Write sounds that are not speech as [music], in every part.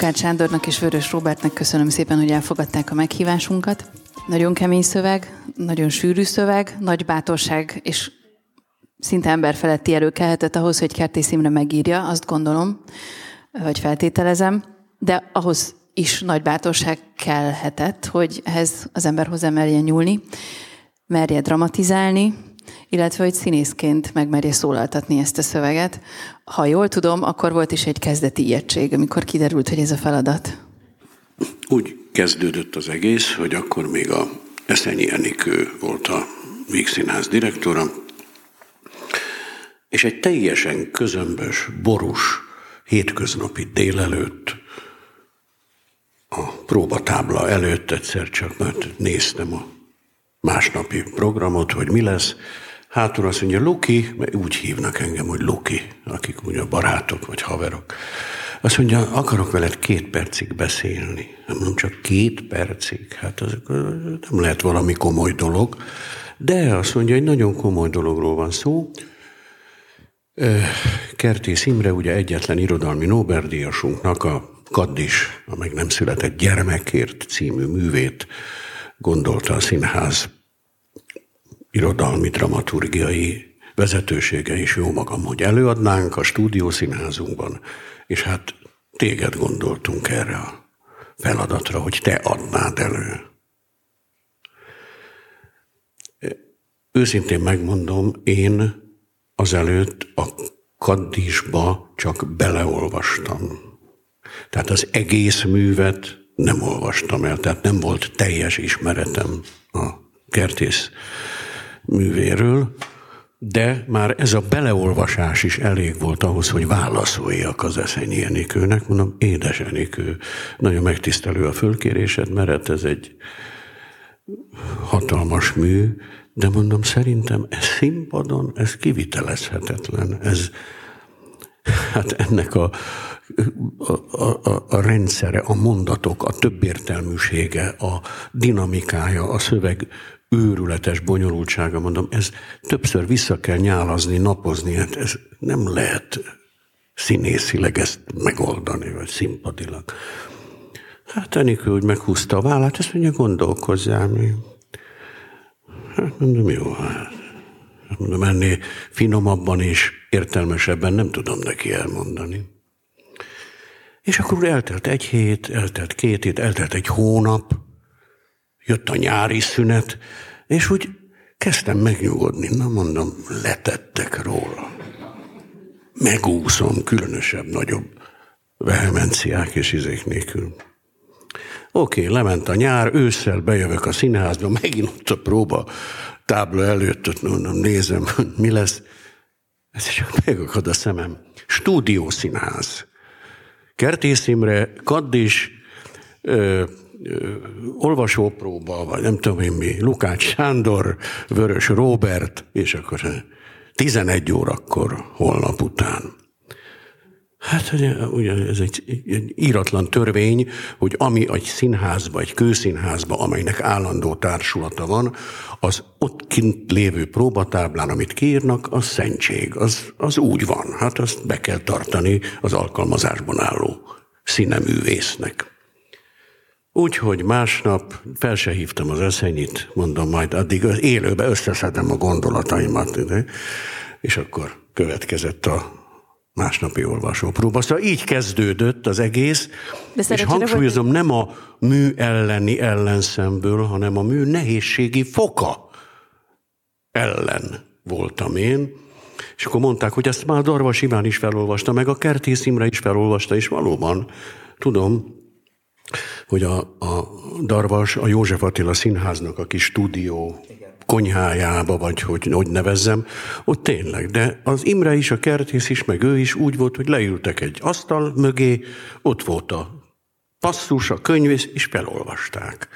Lukács Sándornak és Vörös Robertnek köszönöm szépen, hogy elfogadták a meghívásunkat. Nagyon kemény szöveg, nagyon sűrű szöveg, nagy bátorság és szinte emberfeletti erő kellhetett ahhoz, hogy Kertész Imre megírja, azt gondolom, vagy feltételezem, de ahhoz is nagy bátorság kellhetett, hogy ehhez az ember hozzámerjen nyúlni, merje dramatizálni, illetve hogy színészként megmerje szólaltatni ezt a szöveget. Ha jól tudom, akkor volt is egy kezdeti ijegység, amikor kiderült, hogy ez a feladat. Úgy kezdődött az egész, hogy akkor még a Eszenyi Enikő volt a Víg Színház direktora, és egy teljesen közömbös, borús, hétköznapi délelőtt a próbatábla előtt egyszer csak mert néztem a másnapi programot, hogy mi lesz. Hátul azt mondja, Luki, mert úgy hívnak engem, hogy Luki, akik ugye barátok vagy haverok. Azt mondja, akarok veled két percig beszélni. Nem mondom, csak két percig. Hát az nem lehet valami komoly dolog. De azt mondja, egy nagyon komoly dologról van szó. Kertész Imre ugye egyetlen irodalmi Nobel-díjasunknak a Kaddis, a meg nem született gyermekért című művét gondolta a színház irodalmi, dramaturgiai vezetősége is jó magam, hogy előadnánk a stúdiószínházunkban, és hát téged gondoltunk erre a feladatra, hogy te adnád elő. Őszintén megmondom, én azelőtt a kaddisba csak beleolvastam. Tehát az egész művet nem olvastam el, tehát nem volt teljes ismeretem a kertész művéről, de már ez a beleolvasás is elég volt ahhoz, hogy válaszoljak az Eszenyi Enikőnek. Mondom, édes Enikő, nagyon megtisztelő a fölkérésed, mert ez egy hatalmas mű, de mondom, szerintem ez színpadon, ez kivitelezhetetlen. Ez, hát ennek a, a, a, a rendszere, a mondatok, a többértelműsége, a dinamikája, a szöveg őrületes bonyolultsága, mondom, ez többször vissza kell nyálazni, napozni, hát ez nem lehet színészileg ezt megoldani, vagy színpadilag. Hát Enikő úgy meghúzta a vállát, ezt mondja, gondolkozzál mi. Hát mondom, jó, hát. Mondom, ennél finomabban és értelmesebben nem tudom neki elmondani. És akkor eltelt egy hét, eltelt két hét, eltelt egy hónap, jött a nyári szünet, és úgy kezdtem megnyugodni. Na mondom, letettek róla. Megúszom különösebb, nagyobb vehemenciák és izék nélkül. Oké, lement a nyár, ősszel bejövök a színházba, megint ott a próba tábla előtt, ott mondom, nézem, mi lesz. Ez csak megakad a szemem. Stúdiószínház. Kertész Imre, Kaddis, ö, ö, olvasópróba, vagy nem tudom én mi, Lukács Sándor, Vörös Róbert, és akkor 11 órakor holnap után. Hát ugye, ugye ez egy, egy íratlan törvény, hogy ami egy színházba, egy kőszínházba, amelynek állandó társulata van, az ott kint lévő próbatáblán, amit kiírnak, az szentség, az, az úgy van. Hát azt be kell tartani az alkalmazásban álló színeművésznek. Úgyhogy másnap fel se hívtam az eszenyit, mondom majd addig élőbe összeszedem a gondolataimat, és akkor következett a másnapi olvasópróba. Szóval így kezdődött az egész, De és hangsúlyozom, vagy... nem a mű elleni ellenszemből, hanem a mű nehézségi foka ellen voltam én. És akkor mondták, hogy ezt már Darvas Iván is felolvasta, meg a Kertész Imre is felolvasta, és valóban tudom, hogy a, a Darvas a József Attila Színháznak a kis stúdió konyhájába, vagy hogy, hogy nevezzem, ott tényleg. De az Imre is, a kertész is, meg ő is úgy volt, hogy leültek egy asztal mögé, ott volt a passzus, a könyv, és felolvasták.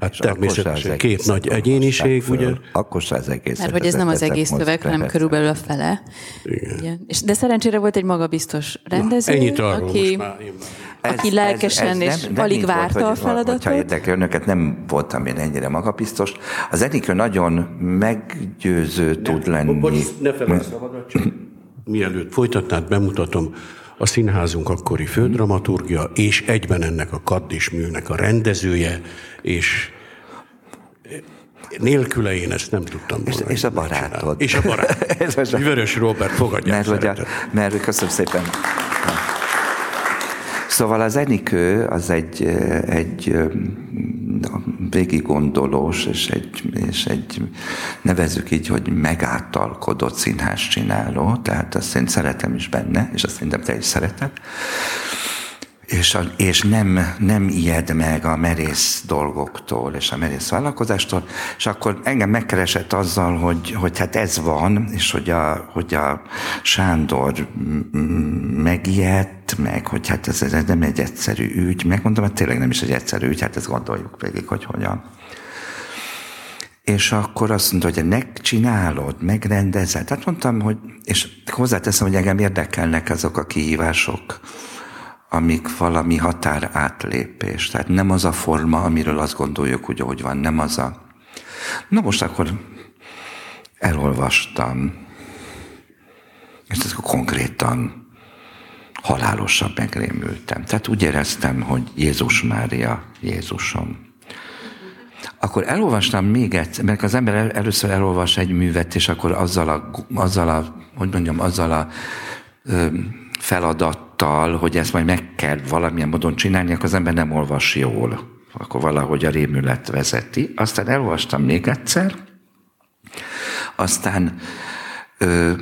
Hát és természetesen két nagy egyéniség, föl. ugye? Akkor se az egész. Mert hogy ez nem az egész szöveg, hanem körülbelül a fele. Igen. Igen. És, de szerencsére volt egy magabiztos rendező, Na, ennyit arról aki... Most már, ez, aki lelkesen ez, ez és nem, alig várta volt, a feladatot. Ha érdekel önöket, nem voltam én ennyire magabiztos. Az Enikő nagyon meggyőző ne, tud lenni. Bocs, ne felejtsd szabadat, csak mielőtt folytatnád, bemutatom a színházunk akkori fődramaturgia, és egyben ennek a Kaddis műnek a rendezője, és nélküle én ezt nem tudtam És, és a barátod. És a barát. [laughs] Vörös Robert, fogadják mert, hogy a, mert köszönöm szépen. Szóval az Enikő az egy, egy végig gondolós, és egy, és egy, nevezzük így, hogy megáltalkodott színház csináló, tehát azt én szeretem is benne, és azt szerintem te is szereted és, a, és nem, nem ijed meg a merész dolgoktól és a merész vállalkozástól, és akkor engem megkeresett azzal, hogy, hogy hát ez van, és hogy a, hogy a Sándor megijedt, meg hogy hát ez, ez nem egy egyszerű ügy, megmondom, hogy tényleg nem is egy egyszerű ügy, hát ezt gondoljuk végig, hogy hogyan. És akkor azt mondta, hogy megcsinálod, megrendezed. Hát mondtam, hogy, és hozzáteszem, hogy engem érdekelnek azok a kihívások, amik valami határ átlépés. Tehát nem az a forma, amiről azt gondoljuk, hogy ahogy van, nem az a... Na most akkor elolvastam, és ez konkrétan halálosabb megrémültem. Tehát úgy éreztem, hogy Jézus Mária, Jézusom. Akkor elolvastam még egyszer, mert az ember először elolvas egy művet, és akkor azzal a, azzal a hogy mondjam, azzal a ö, feladattal, hogy ezt majd meg kell valamilyen módon csinálni, akkor az ember nem olvas jól. Akkor valahogy a rémület vezeti. Aztán elolvastam még egyszer, aztán ö,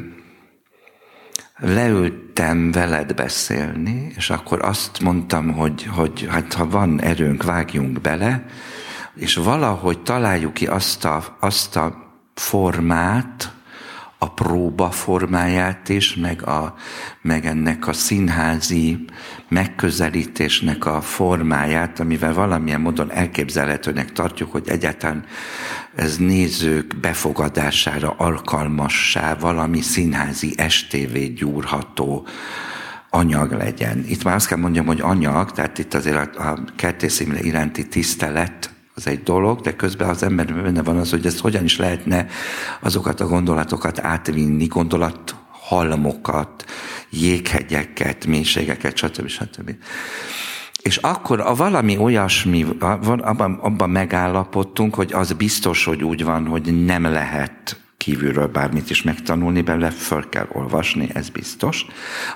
leültem veled beszélni, és akkor azt mondtam, hogy, hogy hát ha van erőnk, vágjunk bele, és valahogy találjuk ki azt a, azt a formát, a próba formáját is, meg, a, meg ennek a színházi megközelítésnek a formáját, amivel valamilyen módon elképzelhetőnek tartjuk, hogy egyáltalán ez nézők befogadására alkalmassá valami színházi estévé gyúrható anyag legyen. Itt már azt kell mondjam, hogy anyag, tehát itt azért a, a Kertész iránti tisztelet az egy dolog, de közben az ember benne van az, hogy ezt hogyan is lehetne azokat a gondolatokat átvinni, gondolat halmokat, jéghegyeket, mélységeket, stb. stb. És akkor a valami olyasmi, abban, abban megállapodtunk, hogy az biztos, hogy úgy van, hogy nem lehet kívülről bármit is megtanulni belőle, föl kell olvasni, ez biztos.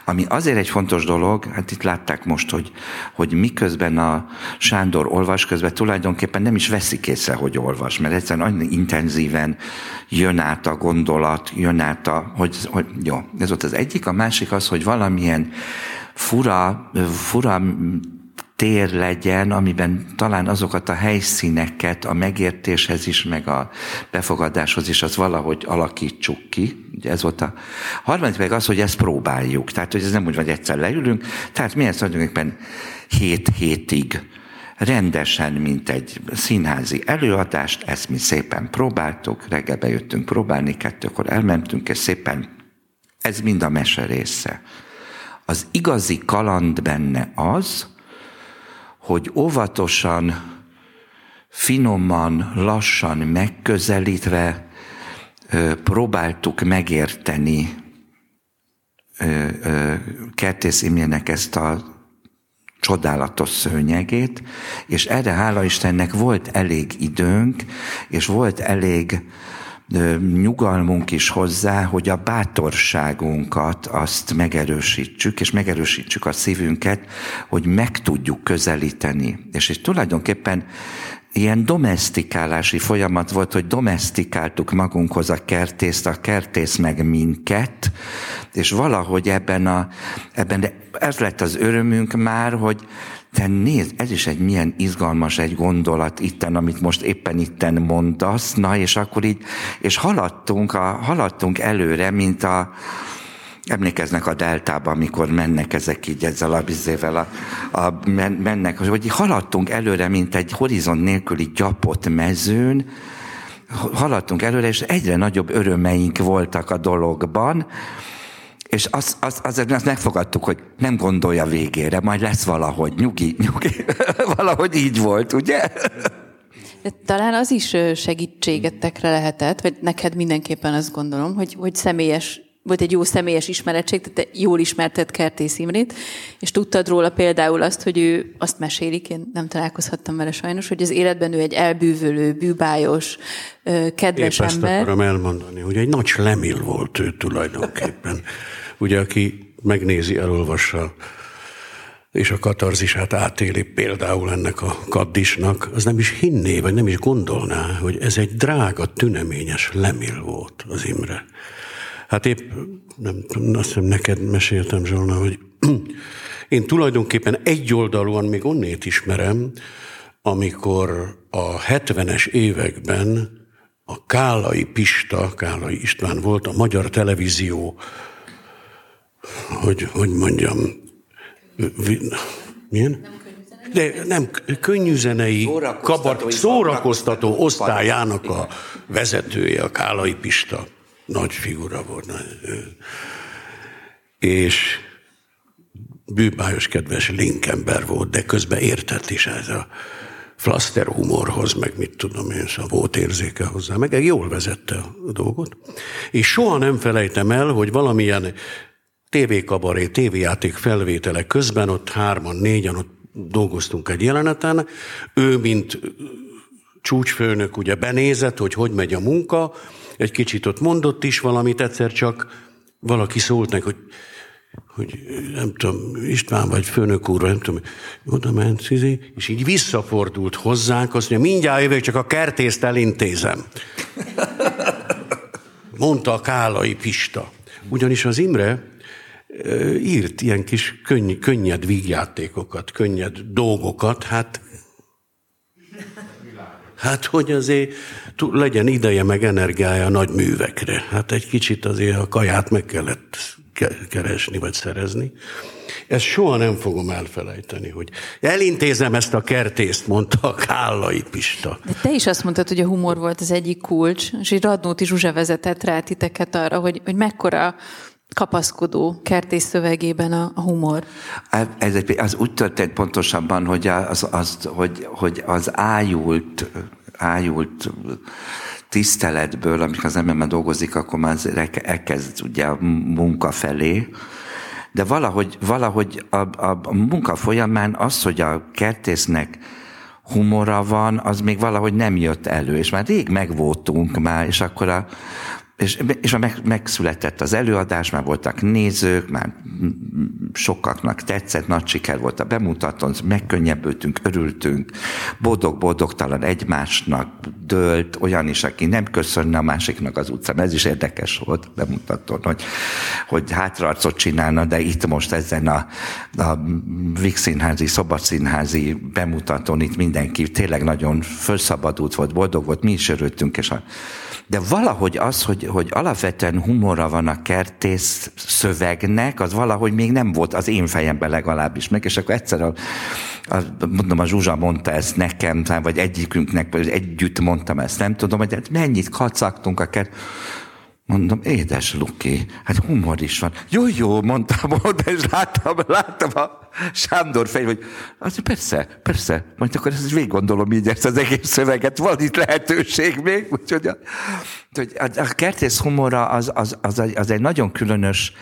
Ami azért egy fontos dolog, hát itt látták most, hogy, hogy miközben a Sándor olvas, közben tulajdonképpen nem is veszik észre, hogy olvas, mert egyszerűen annyira intenzíven jön át a gondolat, jön át a, hogy, hogy jó, ez volt az egyik, a másik az, hogy valamilyen fura, fura tér legyen, amiben talán azokat a helyszíneket a megértéshez is, meg a befogadáshoz is, az valahogy alakítsuk ki. Ugye ez volt a harmadik meg az, hogy ezt próbáljuk. Tehát, hogy ez nem úgy vagy egyszer leülünk. Tehát mi ezt tulajdonképpen hét hétig rendesen, mint egy színházi előadást, ezt mi szépen próbáltuk, reggel bejöttünk próbálni, kettőkor elmentünk, és szépen ez mind a mese része. Az igazi kaland benne az, hogy óvatosan, finoman, lassan megközelítve próbáltuk megérteni Kertész Imrének ezt a csodálatos szőnyegét, és erre hála Istennek volt elég időnk, és volt elég nyugalmunk is hozzá, hogy a bátorságunkat azt megerősítsük, és megerősítsük a szívünket, hogy meg tudjuk közelíteni. És, és tulajdonképpen ilyen domestikálási folyamat volt, hogy domestikáltuk magunkhoz a kertészt, a kertész meg minket, és valahogy ebben, a, ebben ez lett az örömünk már, hogy te nézd, ez is egy milyen izgalmas egy gondolat itten, amit most éppen itten mondasz, na, és akkor így, és haladtunk, a, haladtunk előre, mint a, emlékeznek a deltában, amikor mennek ezek így ezzel a bizével, a, a, mennek, hogy haladtunk előre, mint egy horizont nélküli gyapott mezőn, haladtunk előre, és egyre nagyobb örömeink voltak a dologban, és azt, azt, azért azt megfogadtuk, hogy nem gondolja végére, majd lesz valahogy, nyugi, nyugi. [laughs] valahogy így volt, ugye? De talán az is segítségetekre lehetett, vagy neked mindenképpen azt gondolom, hogy, hogy személyes volt egy jó személyes ismeretség, tehát te jól ismerted Kertész Imrét, és tudtad róla például azt, hogy ő azt mesélik, én nem találkozhattam vele sajnos, hogy az életben ő egy elbűvölő, bűbájos, kedves Épp ember. ezt akarom elmondani, hogy egy nagy lemil volt ő tulajdonképpen. [laughs] Ugye, aki megnézi, elolvassa és a katarzisát átéli például ennek a kaddisnak, az nem is hinné, vagy nem is gondolná, hogy ez egy drága, tüneményes lemil volt az Imre. Hát épp, nem tudom, azt hiszem neked meséltem, Zsolna, hogy [clears throat] én tulajdonképpen egyoldalúan még onnét ismerem, amikor a 70-es években a Kálai Pista, Kálai István volt a magyar televízió, hogy, hogy mondjam, milyen? De nem, könnyűzenei, Szórakoztató, kabar, szórakoztató osztályának a vezetője, a Kálai Pista. Nagy figura volt. És bűbájos, kedves linkember volt, de közben értett is ez a flaster humorhoz, meg mit tudom én, szóval volt érzéke hozzá, meg jól vezette a dolgot. És soha nem felejtem el, hogy valamilyen tévékabaré, tévéjáték felvétele közben, ott hárman, négyen, ott dolgoztunk egy jeleneten, ő, mint csúcsfőnök ugye benézett, hogy hogy megy a munka, egy kicsit ott mondott is valamit, egyszer csak valaki szólt neki, hogy, hogy nem tudom, István vagy főnök úr, nem tudom, oda ment, és így visszafordult hozzánk, azt mondja, mindjárt jövök, csak a kertészt elintézem. [laughs] Mondta a Kálai Pista. Ugyanis az Imre írt ilyen kis könny, könnyed vígjátékokat, könnyed dolgokat, hát Hát, hogy azért legyen ideje meg energiája a nagy művekre. Hát egy kicsit azért a kaját meg kellett keresni vagy szerezni. Ezt soha nem fogom elfelejteni, hogy elintézem ezt a kertészt, mondta a Kállai Pista. De te is azt mondtad, hogy a humor volt az egyik kulcs, és egy Radnóti Zsuzsa vezetett rá titeket arra, hogy, hogy mekkora kapaszkodó kertész szövegében a, a humor? Ez egy, az úgy történt pontosabban, hogy az, az, hogy, hogy az ájult, ájult tiszteletből, amikor az ember már dolgozik, akkor már elkezd ugye a munka felé, de valahogy, valahogy a, a, a munka folyamán az, hogy a kertésznek humora van, az még valahogy nem jött elő, és már rég megvoltunk már, és akkor a, és, és meg, megszületett az előadás, már voltak nézők, már sokaknak tetszett, nagy siker volt a bemutatón, megkönnyebbültünk, örültünk, boldog-boldogtalan egymásnak dőlt, olyan is, aki nem köszönne a másiknak az utcán. Ez is érdekes volt bemutatón, hogy, hogy hátraarcot csinálna, de itt most ezen a, a Vix színházi, színházi bemutatón itt mindenki tényleg nagyon felszabadult volt, boldog volt, mi is örültünk, és a de valahogy az, hogy, hogy alapvetően humora van a kertész szövegnek, az valahogy még nem volt az én fejemben legalábbis meg, és akkor egyszer a, a, mondom, a Zsuzsa mondta ezt nekem, vagy egyikünknek, vagy együtt mondtam ezt, nem tudom, hogy hát mennyit kacagtunk a kert, Mondom, édes Luki, hát humor is van. Jó, jó, mondtam, [laughs] mondta, és láttam, láttam a Sándor fej, hogy az persze, persze, majd akkor ezt végig gondolom így ezt az egész szöveget, van itt lehetőség még, úgyhogy a, a, a kertész humora az, az, az, az, egy nagyon különös,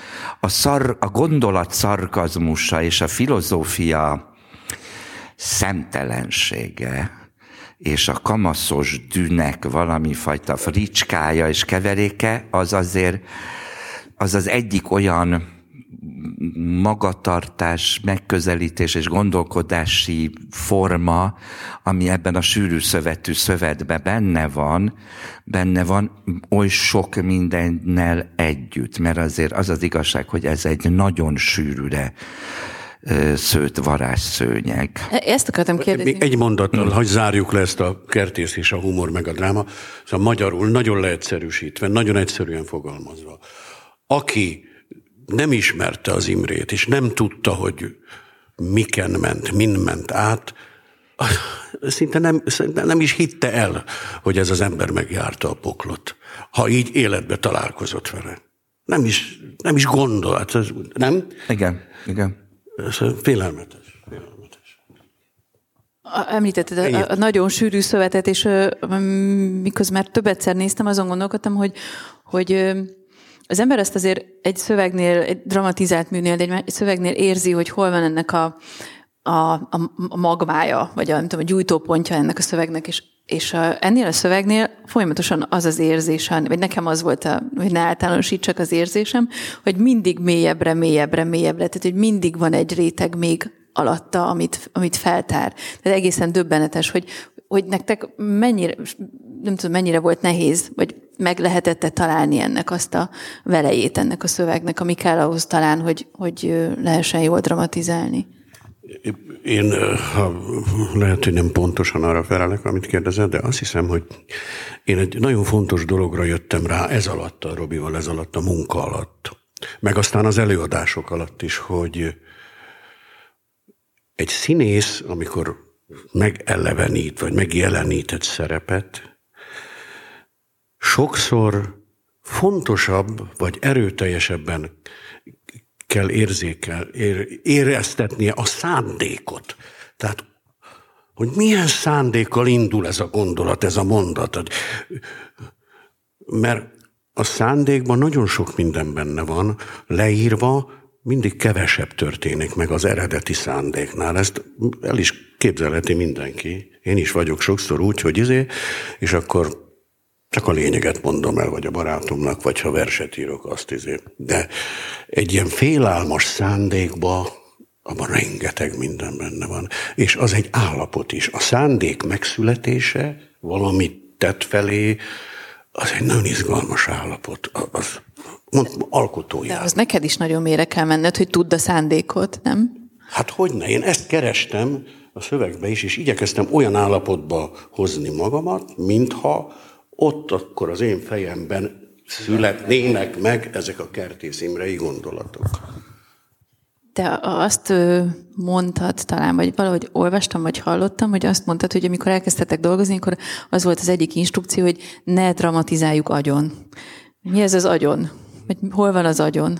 a, szar, a gondolat szarkazmusa és a filozófia szemtelensége, és a kamaszos dűnek valami fajta fricskája és keveréke, az azért az az egyik olyan magatartás, megközelítés és gondolkodási forma, ami ebben a sűrű szövetű szövetben benne van, benne van oly sok mindennel együtt, mert azért az az igazság, hogy ez egy nagyon sűrűre szőtt varázsszőnyeg. E, ezt akartam kérdezni. Még egy mondattal, hogy zárjuk le ezt a kertész és a humor meg a dráma. Szóval magyarul nagyon leegyszerűsítve, nagyon egyszerűen fogalmazva. Aki nem ismerte az Imrét, és nem tudta, hogy miken ment, min ment át, szinte nem, szinte nem is hitte el, hogy ez az ember megjárta a poklot, ha így életbe találkozott vele. Nem is, nem is gondolat, nem? Igen, igen. Ez félelmetes. félelmetes. Említetted a, a nagyon sűrű szövetet, és miközben már több egyszer néztem, azon gondolkodtam, hogy, hogy az ember ezt azért egy szövegnél, egy dramatizált műnél, de egy szövegnél érzi, hogy hol van ennek a, a, a, a magvája, vagy a, nem tudom, a gyújtópontja ennek a szövegnek, és, és a, ennél a szövegnél folyamatosan az az érzés, vagy nekem az volt, a, hogy ne általánosítsak az érzésem, hogy mindig mélyebbre, mélyebbre, mélyebbre, tehát hogy mindig van egy réteg még alatta, amit, amit feltár. Tehát egészen döbbenetes, hogy, hogy nektek mennyire, nem tudom, mennyire volt nehéz, vagy meg lehetett találni ennek azt a velejét, ennek a szövegnek, ami kell ahhoz talán, hogy, hogy lehessen jól dramatizálni. Én lehet, hogy nem pontosan arra felelek, amit kérdezett, de azt hiszem, hogy én egy nagyon fontos dologra jöttem rá ez alatt, a Robival ez alatt, a munka alatt. Meg aztán az előadások alatt is, hogy egy színész, amikor megelevenít, vagy megjelenít egy szerepet, sokszor fontosabb, vagy erőteljesebben kell érzékel, ér, éreztetnie a szándékot. Tehát, hogy milyen szándékkal indul ez a gondolat, ez a mondat. Mert a szándékban nagyon sok minden benne van, leírva, mindig kevesebb történik meg az eredeti szándéknál. Ezt el is képzelheti mindenki. Én is vagyok sokszor úgy, hogy izé, és akkor csak a lényeget mondom el, vagy a barátomnak, vagy ha verset írok, azt izé. De egy ilyen félálmas szándékba, abban rengeteg minden benne van. És az egy állapot is. A szándék megszületése, valamit tett felé, az egy nagyon izgalmas állapot. Az alkotója. De az neked is nagyon mélyre kell menned, hogy tudd a szándékot, nem? Hát hogy ne, én ezt kerestem a szövegbe is, és igyekeztem olyan állapotba hozni magamat, mintha ott akkor az én fejemben születnének meg ezek a Kertész Imrei gondolatok. Te azt mondtad talán, vagy valahogy olvastam, vagy hallottam, hogy azt mondtad, hogy amikor elkezdtetek dolgozni, akkor az volt az egyik instrukció, hogy ne dramatizáljuk agyon. Mi ez az agyon? Vagy hol van az agyon?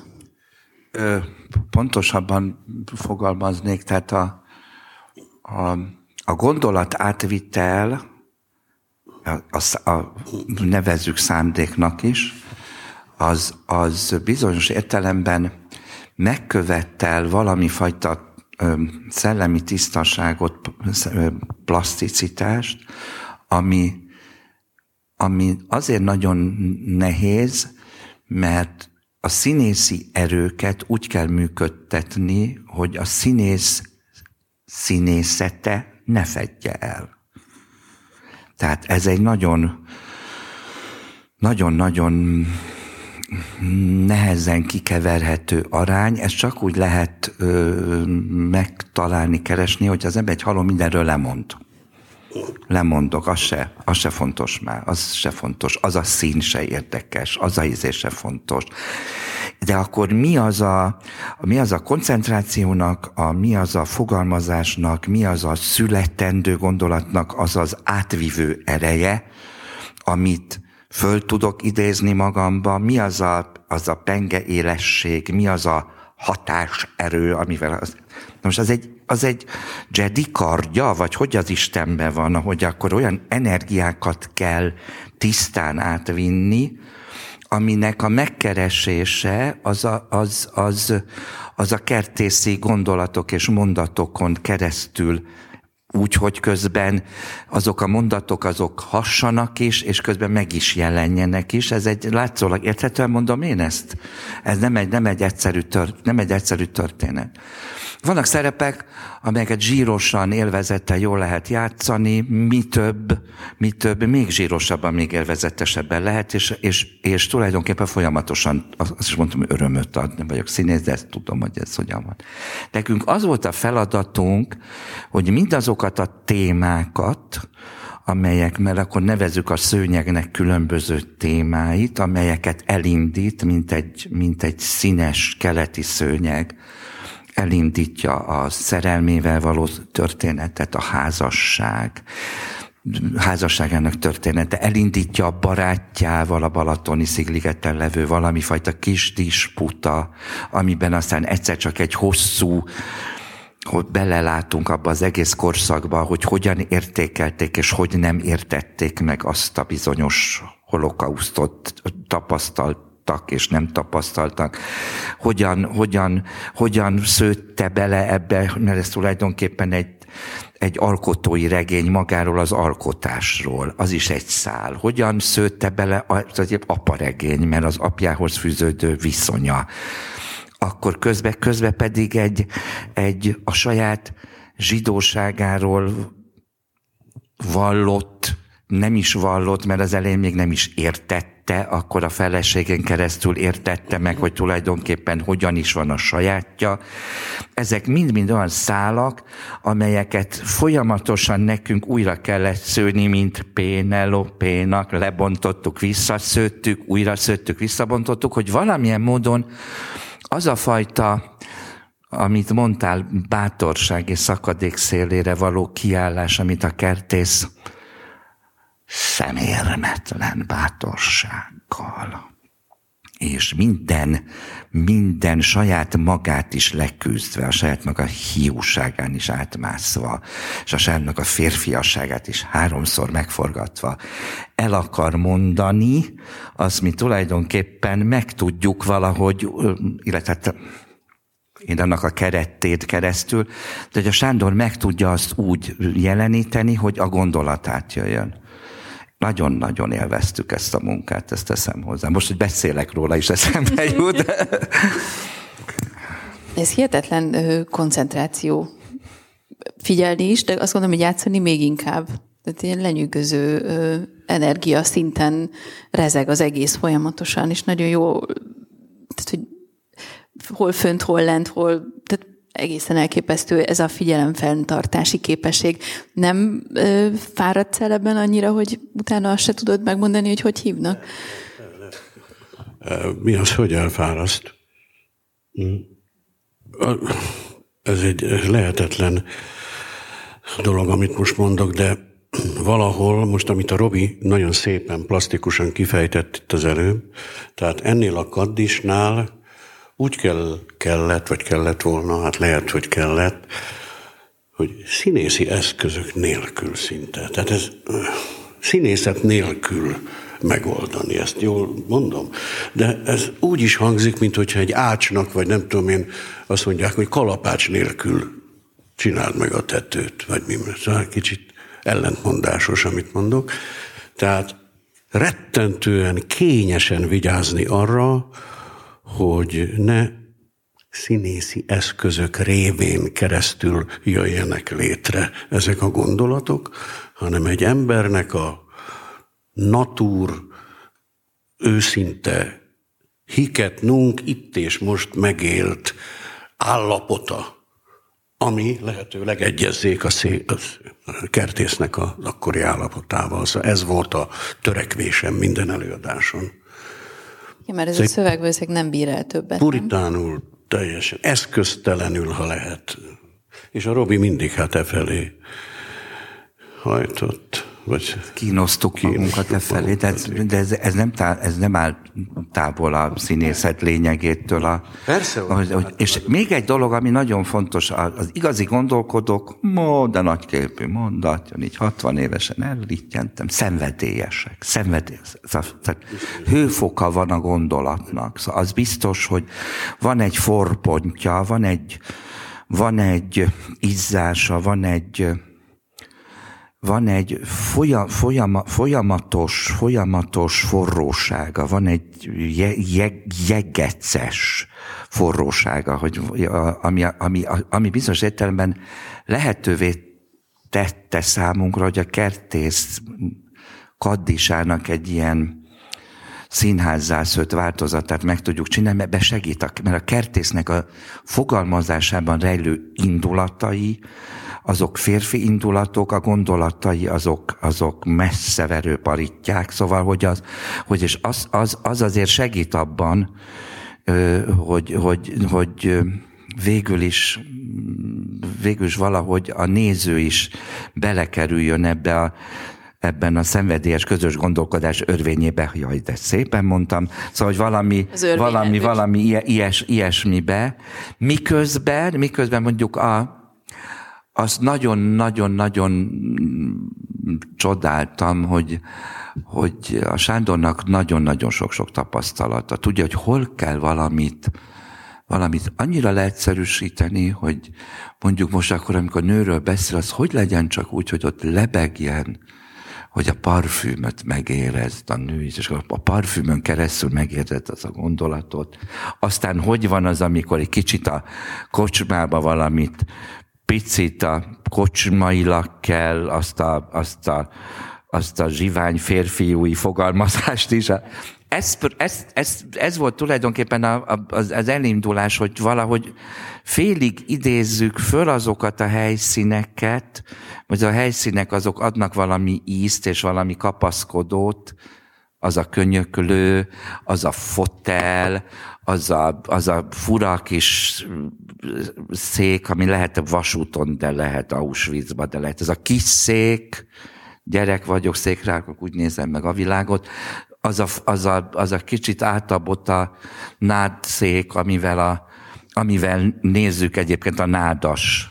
Ö, pontosabban fogalmaznék, tehát a, a, a gondolat átvitel, a, a, nevezzük szándéknak is, az, az bizonyos értelemben megkövettel valami fajta szellemi tisztaságot, ö, plaszticitást, ami, ami azért nagyon nehéz, mert a színészi erőket úgy kell működtetni, hogy a színész színészete ne fedje el. Tehát ez egy nagyon, nagyon-nagyon nehezen kikeverhető arány, ez csak úgy lehet ö, megtalálni, keresni, hogy az ember egy halom mindenről lemond lemondok, az se, az se fontos már, az se fontos, az a szín se érdekes, az a ízés se fontos. De akkor mi az a, mi az a koncentrációnak, a, mi az a fogalmazásnak, mi az a születendő gondolatnak az az átvivő ereje, amit föl tudok idézni magamba, mi az a, az a penge élesség, mi az a hatáserő, amivel az... Most az egy az egy Jedi kardja, vagy hogy az Istenben van, hogy akkor olyan energiákat kell tisztán átvinni, aminek a megkeresése az a, az, az, az a kertészi gondolatok és mondatokon keresztül úgy, hogy közben azok a mondatok azok hassanak is, és közben meg is jelenjenek is. Ez egy látszólag érthetően mondom én ezt? Ez nem egy, nem egy, egyszerű, tört, nem egy egyszerű történet. Vannak szerepek, amelyeket zsírosan, élvezettel jól lehet játszani, mi több, mi több, még zsírosabban, még élvezetesebben lehet, és, és, és tulajdonképpen folyamatosan, azt is mondtam, hogy örömöt ad, nem vagyok színész, de ezt tudom, hogy ez hogyan van. Nekünk az volt a feladatunk, hogy mindazokat a témákat, amelyek, mert akkor nevezük a szőnyegnek különböző témáit, amelyeket elindít, mint egy, mint egy színes keleti szőnyeg, elindítja a szerelmével való történetet, a házasság, házasságának története, elindítja a barátjával a Balatoni szigligeten levő valami fajta kis disputa, amiben aztán egyszer csak egy hosszú hogy belelátunk abba az egész korszakba, hogy hogyan értékelték és hogy nem értették meg azt a bizonyos holokausztot tapasztalt tapasztaltak és nem tapasztaltak, hogyan, hogyan, hogyan szőtte bele ebbe, mert ez tulajdonképpen egy, egy alkotói regény magáról az alkotásról, az is egy szál. Hogyan szőtte bele az egy regény, mert az apjához fűződő viszonya. Akkor közben, közben pedig egy, egy a saját zsidóságáról vallott, nem is vallott, mert az elején még nem is értette, akkor a feleségen keresztül értette meg, hogy tulajdonképpen hogyan is van a sajátja. Ezek mind-mind olyan szálak, amelyeket folyamatosan nekünk újra kellett szőni, mint Pénelopénak, lebontottuk, visszaszőttük, újra szőttük, visszabontottuk, hogy valamilyen módon az a fajta amit mondtál, bátorság és szakadék szélére való kiállás, amit a kertész szemérmetlen bátorsággal és minden, minden saját magát is leküzdve, a saját maga hiúságán is átmászva, és a saját maga férfiasságát is háromszor megforgatva el akar mondani, azt mi tulajdonképpen megtudjuk valahogy, illetve hát én annak a kerettét keresztül, de hogy a Sándor meg tudja azt úgy jeleníteni, hogy a gondolatát jöjjön. Nagyon-nagyon élveztük ezt a munkát, ezt teszem hozzá. Most, hogy beszélek róla is eszembe [laughs] jut. Ez hihetetlen koncentráció figyelni is, de azt gondolom, hogy játszani még inkább. Tehát ilyen lenyűgöző energia szinten rezeg az egész folyamatosan, és nagyon jó, tehát, hogy hol fönt, hol lent, hol, egészen elképesztő ez a figyelemfenntartási képesség. Nem ö, fáradsz el ebben annyira, hogy utána azt se tudod megmondani, hogy hogy hívnak? Mi az, hogy elfáraszt? Hm. Ez egy lehetetlen dolog, amit most mondok, de valahol, most amit a Robi nagyon szépen, plastikusan kifejtett itt az előbb, tehát ennél a kaddisnál úgy kell, kellett, vagy kellett volna, hát lehet, hogy kellett, hogy színészi eszközök nélkül szinte. Tehát ez színészet nélkül megoldani, ezt jól mondom. De ez úgy is hangzik, mint hogyha egy ácsnak, vagy nem tudom én, azt mondják, hogy kalapács nélkül csináld meg a tetőt, vagy mi, szóval kicsit ellentmondásos, amit mondok. Tehát rettentően kényesen vigyázni arra, hogy ne színészi eszközök révén keresztül jöjjenek létre ezek a gondolatok, hanem egy embernek a natúr őszinte hiket nunk itt és most megélt állapota, ami lehetőleg egyezzék a, szé- a kertésznek az akkori állapotával. Szóval ez volt a törekvésem minden előadáson. Ja, mert ez a szöveg nem bír el többet. Puritánul, nem? teljesen, eszköztelenül, ha lehet. És a Robi mindig hát e felé hajtott. Vagy Kínosztuk magunkat e felé, de, ez, de ez, ez, nem tá, ez nem áll távol a színészet lényegétől. A, Persze. Hogy, hogy, és még egy dolog, ami nagyon fontos, az igazi gondolkodók, mo, de nagyképű mondat, jön így 60 évesen ellittyentem, szenvedélyesek, szenvedélyesek. Tehát hőfoka van a gondolatnak. Szóval az biztos, hogy van egy forpontja, van egy, van egy izzása, van egy van egy folyam, folyama, folyamatos, folyamatos forrósága, van egy je, je, jegeces forrósága, hogy, ami, ami, ami bizonyos értelemben lehetővé tette számunkra, hogy a kertész kaddisának egy ilyen színházzászőt változatát meg tudjuk csinálni, mert segít, mert a kertésznek a fogalmazásában rejlő indulatai, azok férfi indulatok, a gondolatai azok, azok messzeverő paritják, szóval, hogy az, hogy és az, az, az azért segít abban, hogy, hogy, hogy végül is, végül is valahogy a néző is belekerüljön ebbe a ebben a szenvedélyes közös gondolkodás örvényébe, jaj, de szépen mondtam, szóval, hogy valami, valami, valami ilyes, ilyesmibe, miközben, miközben mondjuk a, azt nagyon-nagyon-nagyon csodáltam, hogy, hogy a Sándornak nagyon-nagyon sok-sok tapasztalata. Tudja, hogy hol kell valamit, valamit annyira leegyszerűsíteni, hogy mondjuk most akkor, amikor nőről beszél, az hogy legyen csak úgy, hogy ott lebegjen, hogy a parfümöt megérezd a nő is, és a parfümön keresztül megérzed az a gondolatot. Aztán hogy van az, amikor egy kicsit a kocsmába valamit picit a kocsmailag kell, azt a, azt a, azt a zsivány férfiúi fogalmazást is. Ez, ez, ez, ez volt tulajdonképpen a, a, az, az elindulás, hogy valahogy félig idézzük föl azokat a helyszíneket, vagy a helyszínek azok adnak valami ízt és valami kapaszkodót, az a könyöklő, az a fotel, az a, az a fura kis szék, ami lehet a vasúton, de lehet Auschwitzba, de lehet ez a kis szék, gyerek vagyok, székrákok, úgy nézem meg a világot, az a, az a, az a kicsit általában a nádszék, amivel, a, amivel nézzük egyébként a nádas.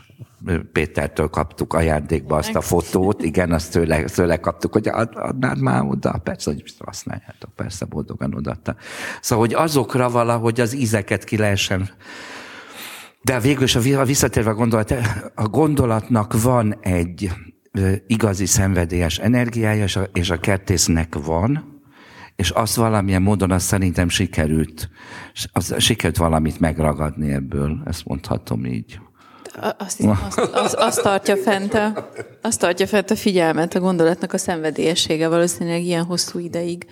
Pétertől kaptuk ajándékba azt a fotót, igen, azt tőle, tőle kaptuk, hogy adnád már oda, persze, hogy használjátok, persze, boldogan odaadta. Szóval, hogy azokra valahogy az ízeket ki lehessen. De végül is a visszatérve a gondolat, a gondolatnak van egy igazi szenvedélyes energiája, és a, és a kertésznek van, és azt valamilyen módon azt szerintem sikerült, az, sikerült valamit megragadni ebből, ezt mondhatom így. Azt, azt, azt, azt, tartja fent a, azt tartja fent a figyelmet, a gondolatnak a szenvedélyessége valószínűleg ilyen hosszú ideig.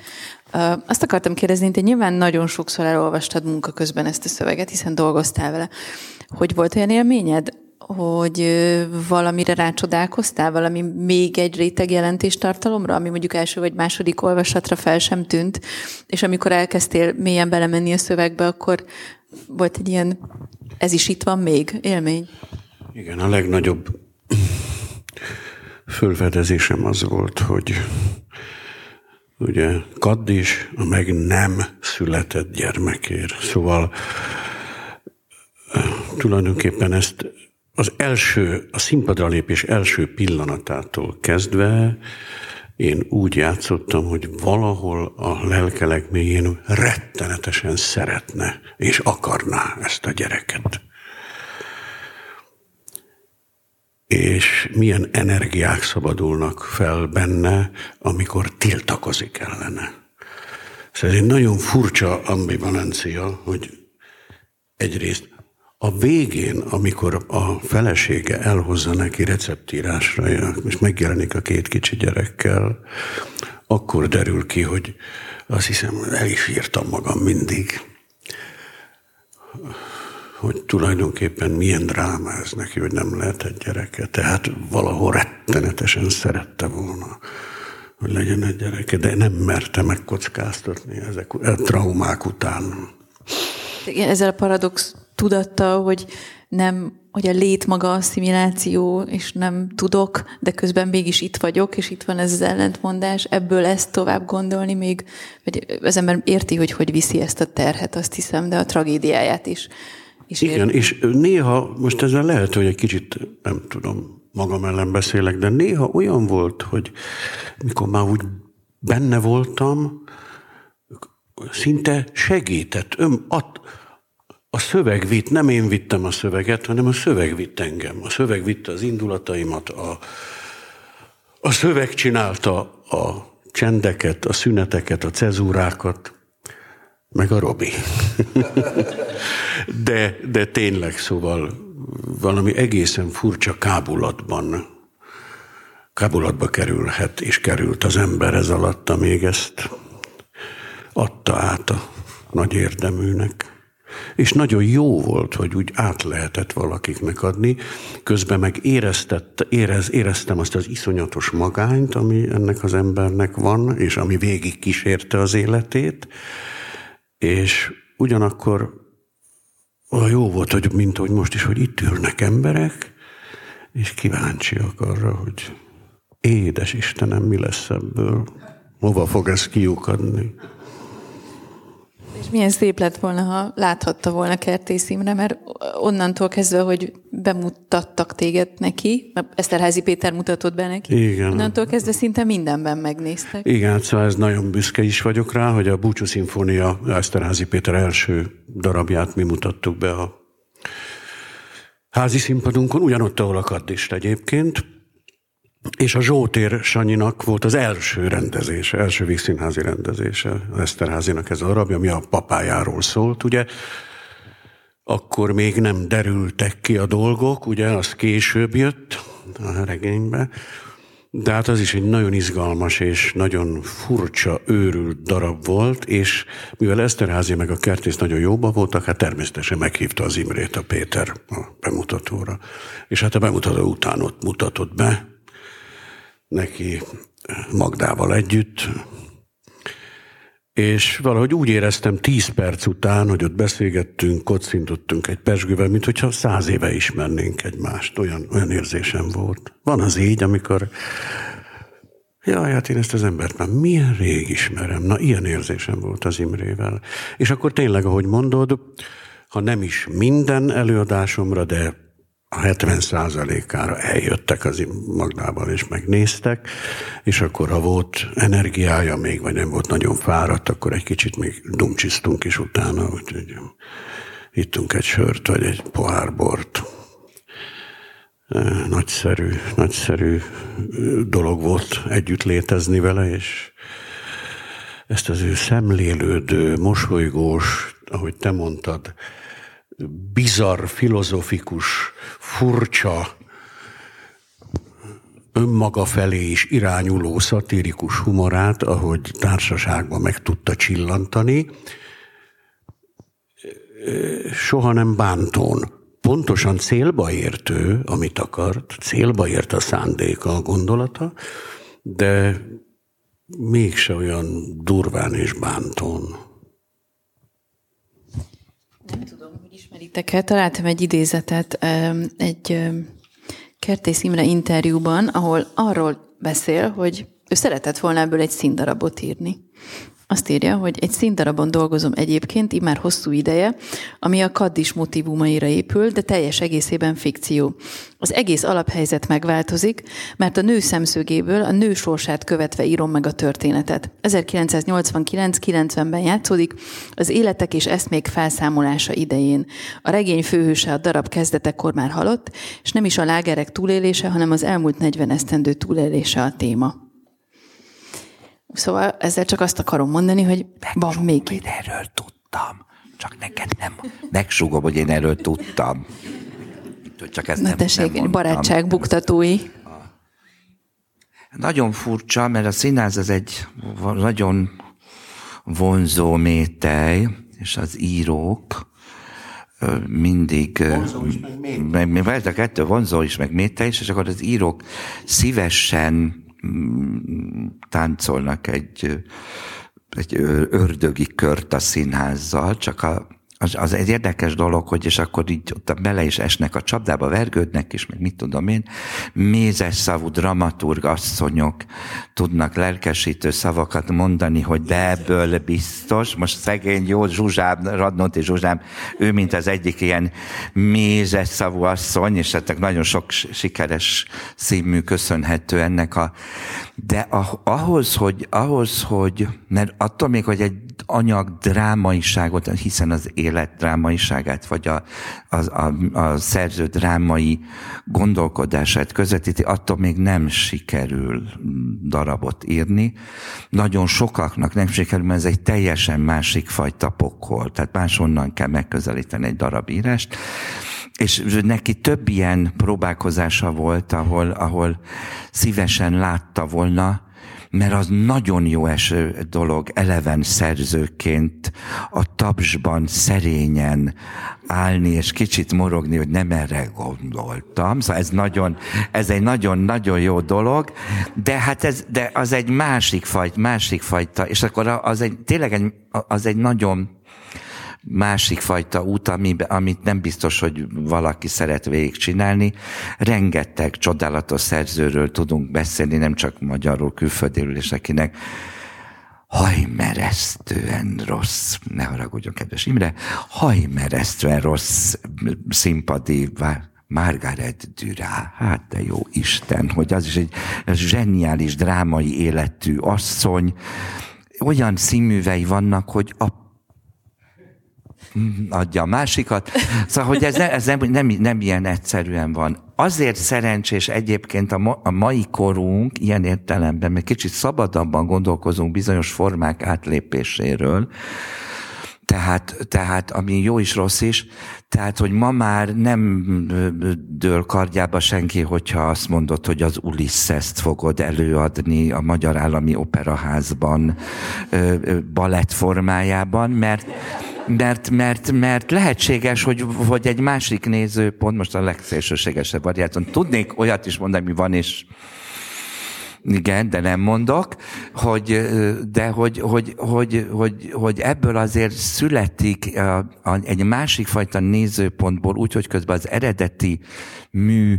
Azt akartam kérdezni, te nyilván nagyon sokszor elolvastad munka közben ezt a szöveget, hiszen dolgoztál vele. Hogy volt olyan élményed, hogy valamire rácsodálkoztál, valami még egy réteg jelentéstartalomra, ami mondjuk első vagy második olvasatra fel sem tűnt, és amikor elkezdtél mélyen belemenni a szövegbe, akkor volt egy ilyen, ez is itt van még, élmény? Igen, a legnagyobb fölfedezésem az volt, hogy ugye Kaddis a meg nem született gyermekért. Szóval tulajdonképpen ezt az első, a színpadra lépés első pillanatától kezdve én úgy játszottam, hogy valahol a lelkelek mélyén rettenetesen szeretne és akarná ezt a gyereket. És milyen energiák szabadulnak fel benne, amikor tiltakozik ellene. Szóval ez egy nagyon furcsa ambivalencia, hogy egyrészt a végén, amikor a felesége elhozza neki receptírásra, és megjelenik a két kicsi gyerekkel, akkor derül ki, hogy azt hiszem, el is írtam magam mindig, hogy tulajdonképpen milyen dráma ez neki, hogy nem lehet egy gyereke. Tehát valahol rettenetesen szerette volna, hogy legyen egy gyereke, de nem merte megkockáztatni ezek a traumák után. Ezzel a paradox tudattal, hogy nem, hogy a lét maga asszimiláció, és nem tudok, de közben mégis itt vagyok, és itt van ez az ellentmondás, ebből ezt tovább gondolni még, vagy az ember érti, hogy hogy viszi ezt a terhet, azt hiszem, de a tragédiáját is. is Igen, érti. és néha, most ezzel lehet, hogy egy kicsit, nem tudom, magam ellen beszélek, de néha olyan volt, hogy mikor már úgy benne voltam, szinte segített, ön, ad, a szöveg vitt, nem én vittem a szöveget, hanem a szöveg vitt engem. A szöveg vitte az indulataimat, a, a szöveg csinálta a csendeket, a szüneteket, a cezúrákat, meg a Robi. [laughs] de, de tényleg, szóval valami egészen furcsa kábulatban, kábulatba kerülhet, és került az ember ez alatt, még ezt adta át a nagy érdeműnek és nagyon jó volt, hogy úgy át lehetett valakiknek adni, közben meg éreztett, érez, éreztem azt az iszonyatos magányt, ami ennek az embernek van, és ami végig kísérte az életét, és ugyanakkor olyan jó volt, hogy mint hogy most is, hogy itt ülnek emberek, és kíváncsiak arra, hogy édes Istenem, mi lesz ebből, hova fog ez kiukadni. Milyen szép lett volna, ha láthatta volna Kertész Imre, mert onnantól kezdve, hogy bemutattak téged neki, Eszterházi Péter mutatott be neki, Igen. onnantól kezdve szinte mindenben megnéztek. Igen, szóval ez nagyon büszke is vagyok rá, hogy a Búcsú Szimfónia Eszterházi Péter első darabját mi mutattuk be a házi színpadunkon, ugyanott, ahol a kaddist egyébként, és a Zsótér Sanyinak volt az első rendezése, első vígszínházi rendezése, a Eszterházinak ez a darabja, ami a papájáról szólt, ugye. Akkor még nem derültek ki a dolgok, ugye, az később jött a regénybe, de hát az is egy nagyon izgalmas és nagyon furcsa, őrült darab volt, és mivel Eszterházi meg a kertész nagyon jóba voltak, hát természetesen meghívta az Imrét a Péter a bemutatóra. És hát a bemutató után ott mutatott be, neki Magdával együtt, és valahogy úgy éreztem tíz perc után, hogy ott beszélgettünk, kocintottunk egy pesgővel, mint hogyha száz éve ismernénk egymást. Olyan, olyan érzésem volt. Van az így, amikor Jaj, hát én ezt az embert már milyen rég ismerem. Na, ilyen érzésem volt az Imrével. És akkor tényleg, ahogy mondod, ha nem is minden előadásomra, de a 70 százalékára eljöttek az Magdával, és megnéztek, és akkor, ha volt energiája még, vagy nem volt nagyon fáradt, akkor egy kicsit még dumcsisztunk is utána, úgyhogy ittunk egy sört, vagy egy pohár bort. Nagyszerű, nagyszerű dolog volt együtt létezni vele, és ezt az ő szemlélődő, mosolygós, ahogy te mondtad, bizarr, filozofikus, furcsa, önmaga felé is irányuló szatirikus humorát, ahogy társaságban meg tudta csillantani, soha nem bántón. Pontosan célba értő, amit akart, célba ért a szándéka, a gondolata, de mégse olyan durván és bántón. Nem tudom, el. Találtam egy idézetet egy Kertész Imre interjúban, ahol arról beszél, hogy ő szeretett volna ebből egy színdarabot írni. Azt írja, hogy egy színdarabon dolgozom egyébként, immár hosszú ideje, ami a kaddis motivumaira épül, de teljes egészében fikció. Az egész alaphelyzet megváltozik, mert a nő szemszögéből a nő sorsát követve írom meg a történetet. 1989-90-ben játszódik, az életek és eszmék felszámolása idején. A regény főhőse a darab kezdetekor már halott, és nem is a lágerek túlélése, hanem az elmúlt 40 esztendő túlélése a téma. Szóval ezzel csak azt akarom mondani, hogy van még. Én erről tudtam. Csak neked nem. Megsúgom, hogy én erről tudtam. Csak ezt Na nem, tessék, nem barátság buktatói. Nagyon furcsa, mert a színház az egy nagyon vonzó métej, és az írók mindig... Vonzó is, meg métej. Meg, a kettő vonzó is, meg métej is, és akkor az írók szívesen táncolnak egy, egy ördögi kört a színházzal, csak a, az, az egy érdekes dolog, hogy és akkor így ott bele is esnek a csapdába, vergődnek, és meg mit tudom én, mézes szavú dramaturg asszonyok tudnak lelkesítő szavakat mondani, hogy de ebből biztos, most szegény jó Zsuzsám, Radnóti Zsuzsám, ő mint az egyik ilyen mézes szavú asszony, és hát nagyon sok sikeres színmű köszönhető ennek a, de ahhoz, hogy, ahhoz, hogy, mert attól még, hogy egy anyag drámaiságot, hiszen az élet drámaiságát, vagy a, a, a, a szerző drámai gondolkodását közvetíti, attól még nem sikerül darabot írni. Nagyon sokaknak nem sikerül, mert ez egy teljesen másik fajta pokol, tehát máshonnan kell megközelíteni egy darabírást. És neki több ilyen próbálkozása volt, ahol, ahol szívesen látta volna, mert az nagyon jó eső dolog eleven szerzőként a tapsban szerényen állni, és kicsit morogni, hogy nem erre gondoltam. Szóval ez, nagyon, ez egy nagyon-nagyon jó dolog, de hát ez, de az egy másik fajta, másik fajta, és akkor az egy, tényleg egy, az egy nagyon másik fajta út, ami, amit nem biztos, hogy valaki szeret végigcsinálni. Rengeteg csodálatos szerzőről tudunk beszélni, nem csak magyarul, külföldéről, és akinek hajmeresztően rossz, ne haragudjon, kedves Imre, hajmeresztően rossz színpadi Margaret Durá, hát de jó Isten, hogy az is egy zseniális drámai életű asszony, olyan színművei vannak, hogy a adja a másikat. Szóval, hogy ez, ne, ez nem, nem, nem ilyen egyszerűen van. Azért szerencsés egyébként a, ma, a mai korunk ilyen értelemben, mert kicsit szabadabban gondolkozunk bizonyos formák átlépéséről, tehát, tehát ami jó is, rossz is, tehát, hogy ma már nem dől kardjába senki, hogyha azt mondod, hogy az Ulysses-t fogod előadni a Magyar Állami Operaházban balett formájában, mert mert, mert, mert lehetséges, hogy, hogy egy másik nézőpont, most a legszélsőségesebb variáton, tudnék olyat is mondani, mi van, és igen, de nem mondok, hogy, de hogy, hogy, hogy, hogy, hogy ebből azért születik a, a, egy másik fajta nézőpontból, úgyhogy közben az eredeti mű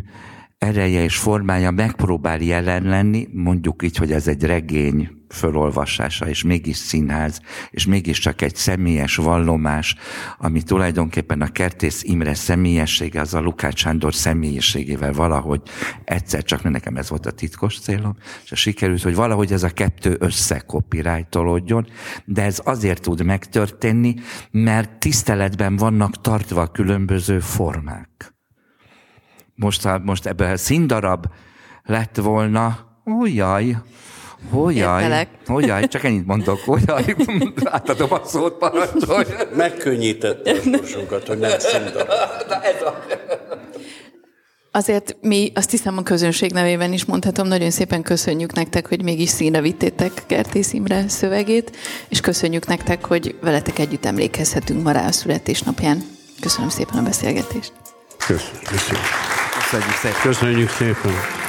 ereje és formája megpróbál jelen lenni, mondjuk így, hogy ez egy regény fölolvasása, és mégis színház, és mégis csak egy személyes vallomás, ami tulajdonképpen a Kertész Imre személyessége, az a Lukács Sándor személyiségével valahogy egyszer csak, nekem ez volt a titkos célom, és sikerült, hogy valahogy ez a kettő összekopirájtolódjon, de ez azért tud megtörténni, mert tiszteletben vannak tartva a különböző formák. Most, most ebben a színdarab lett volna, Ujjaj, Hogyaj, hogyaj, csak ennyit mondok, hogyaj, [laughs] átadom a szót, parancsolj. Megkönnyítette a sorsunkat, hogy nem színdarab. ez a... Azért mi azt hiszem a közönség nevében is mondhatom, nagyon szépen köszönjük nektek, hogy mégis színre vittétek Kertész Imre szövegét, és köszönjük nektek, hogy veletek együtt emlékezhetünk ma rá a születésnapján. Köszönöm szépen a beszélgetést. Köszönjük szépen. Köszönjük szépen. Köszönjük szépen.